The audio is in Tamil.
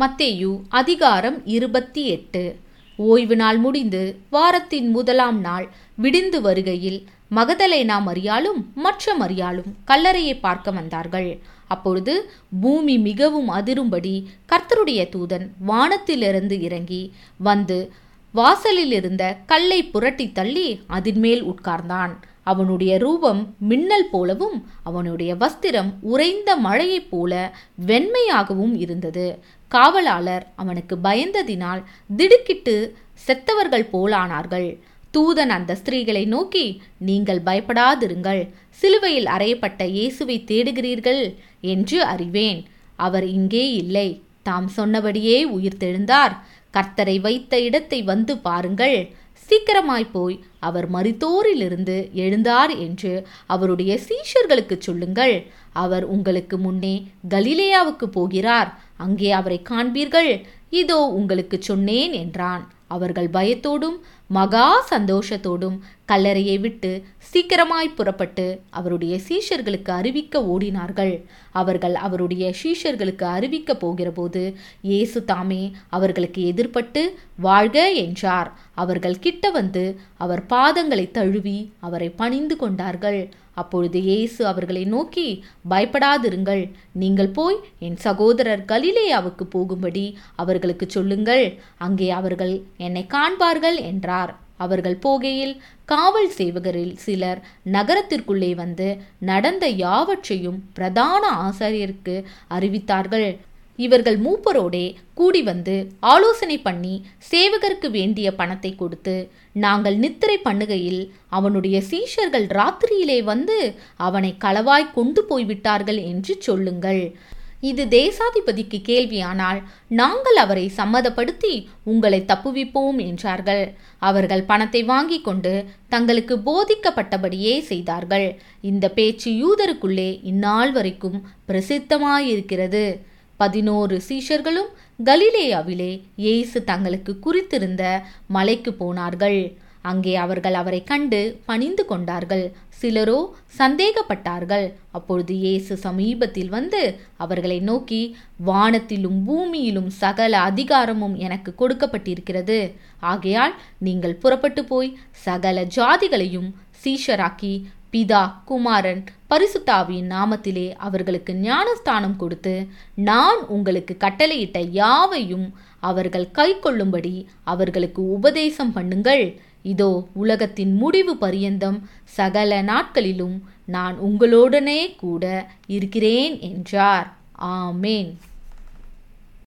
மத்தேயு அதிகாரம் இருபத்தி எட்டு. ஓய்வு நாள் முடிந்து வாரத்தின் முதலாம் நாள் விடிந்து வருகையில் மகதலேனா மரியாளும் மற்ற மரியாளும் கல்லறையை பார்க்க வந்தார்கள். அப்பொழுது பூமி மிகவும் அதிரும்படி கர்த்தருடைய தூதன் வானத்திலிருந்து இறங்கி வந்து வாசலில் இருந்த கல்லை புரட்டி தள்ளி அதின் மேல் உட்கார்ந்தான். அவனுடைய ரூபம் மின்னல் போலவும் அவனுடைய வஸ்திரம் உறைந்த மழையைப் போல வெண்மையாகவும் இருந்தது. காவலாளர் அவனுக்கு பயந்ததினால் திடுக்கிட்டு செத்தவர்கள் போலானார்கள். தூதன் அந்த ஸ்திரீகளை நோக்கி நீங்கள் பயப்படாதிருங்கள். சிலுவையில் அறையப்பட்ட இயேசுவை தேடுகிறீர்கள் என்று அறிவேன். அவர் இங்கே இல்லை. தாம் சொன்னபடியே உயிர்த்தெழுந்தார் கர்த்தரை வைத்த இடத்தை வந்து பாருங்கள். சீக்கிரமாய் போய் அவர் மரித்தோரிலிருந்து எழுந்தார் என்று அவருடைய சீஷர்களுக்கு சொல்லுங்கள். அவர் உங்களுக்கு முன்னே கலிலேயாவுக்கு போகிறார். அங்கே அவரை காண்பீர்கள். இதோ உங்களுக்கு சொன்னேன் என்றான். அவர்கள் பயத்தோடும் மகா சந்தோஷத்தோடும் கல்லறையை விட்டு சீக்கிரமாய் புறப்பட்டு அவருடைய சீஷர்களுக்கு அறிவிக்க ஓடினார்கள். அவர்கள் அவருடைய சீஷர்களுக்கு அறிவிக்க போகிறபோது இயேசு தாமே அவர்களுக்கு எதிர்பட்டு வாழ்க என்றார். அவர்கள் கிட்ட வந்து அவர் பாதங்களை தழுவி அவரை பணிந்து கொண்டார்கள். அப்பொழுது இயேசு அவர்களை நோக்கி பயப்படாதிருங்கள். நீங்கள் போய் என் சகோதரர் கலிலேயாவுக்கு போகும்படி அவர்களுக்கு சொல்லுங்கள். அங்கே அவர்கள் என்னை காண்பார்கள் என்றார். அவர்கள் போகையில் காவல் சேவகரில் சிலர் நகரத்திற்குள்ளே வந்து நடந்த யாவற்றையும் பிரதான ஆசாரியருக்கு அறிவித்தார்கள். இவர்கள் மூப்பரோடே கூடி வந்து ஆலோசனை பண்ணி சேவகருக்கு வேண்டிய பணத்தை கொடுத்து நாங்கள் நித்திரை பண்ணுகையில் அவனுடைய சீஷர்கள் ராத்திரியிலே வந்து அவனை களவாய் கொண்டு போய்விட்டார்கள் என்று சொல்லுங்கள். இது தேசாதிபதிக்கு கேள்வியானால் நாங்கள் அவரை சம்மதப்படுத்தி உங்களை தப்புவிப்போம் என்றார்கள். அவர்கள் பணத்தை வாங்கி கொண்டு தங்களுக்கு போதிக்கப்பட்டபடியே செய்தார்கள். இந்த பேச்சு யூதருக்குள்ளே இந்நாள் வரைக்கும் பிரசித்தமாயிருக்கிறது. பதினோரு சீஷர்களும் கலிலேயாவிலே இயேசு தங்களுக்கு குறித்திருந்த மலைக்கு போனார்கள். அங்கே அவர்கள் அவரை கண்டு பணிந்து கொண்டார்கள். சிலரோ சந்தேகப்பட்டார்கள். அப்பொழுது இயேசு சமீபத்தில் வந்து அவர்களை நோக்கி வானத்திலும் பூமியிலும் சகல அதிகாரமும் எனக்கு கொடுக்கப்பட்டிருக்கிறது. ஆகையால் நீங்கள் புறப்பட்டு போய் சகல ஜாதிகளையும் சீஷராக்கி பிதா குமாரன் பரிசுத்தாவியின் நாமத்திலே அவர்களுக்கு ஞானஸ்தானம் கொடுத்து நான் உங்களுக்கு கட்டளையிட்ட யாவையும் அவர்கள் கை கொள்ளும்படி அவர்களுக்கு உபதேசம் பண்ணுங்கள். இதோ உலகத்தின் முடிவு பரியந்தம் சகல நாட்களிலும் நான் உங்களுடனே கூட இருக்கிறேன் என்றார். ஆமேன்.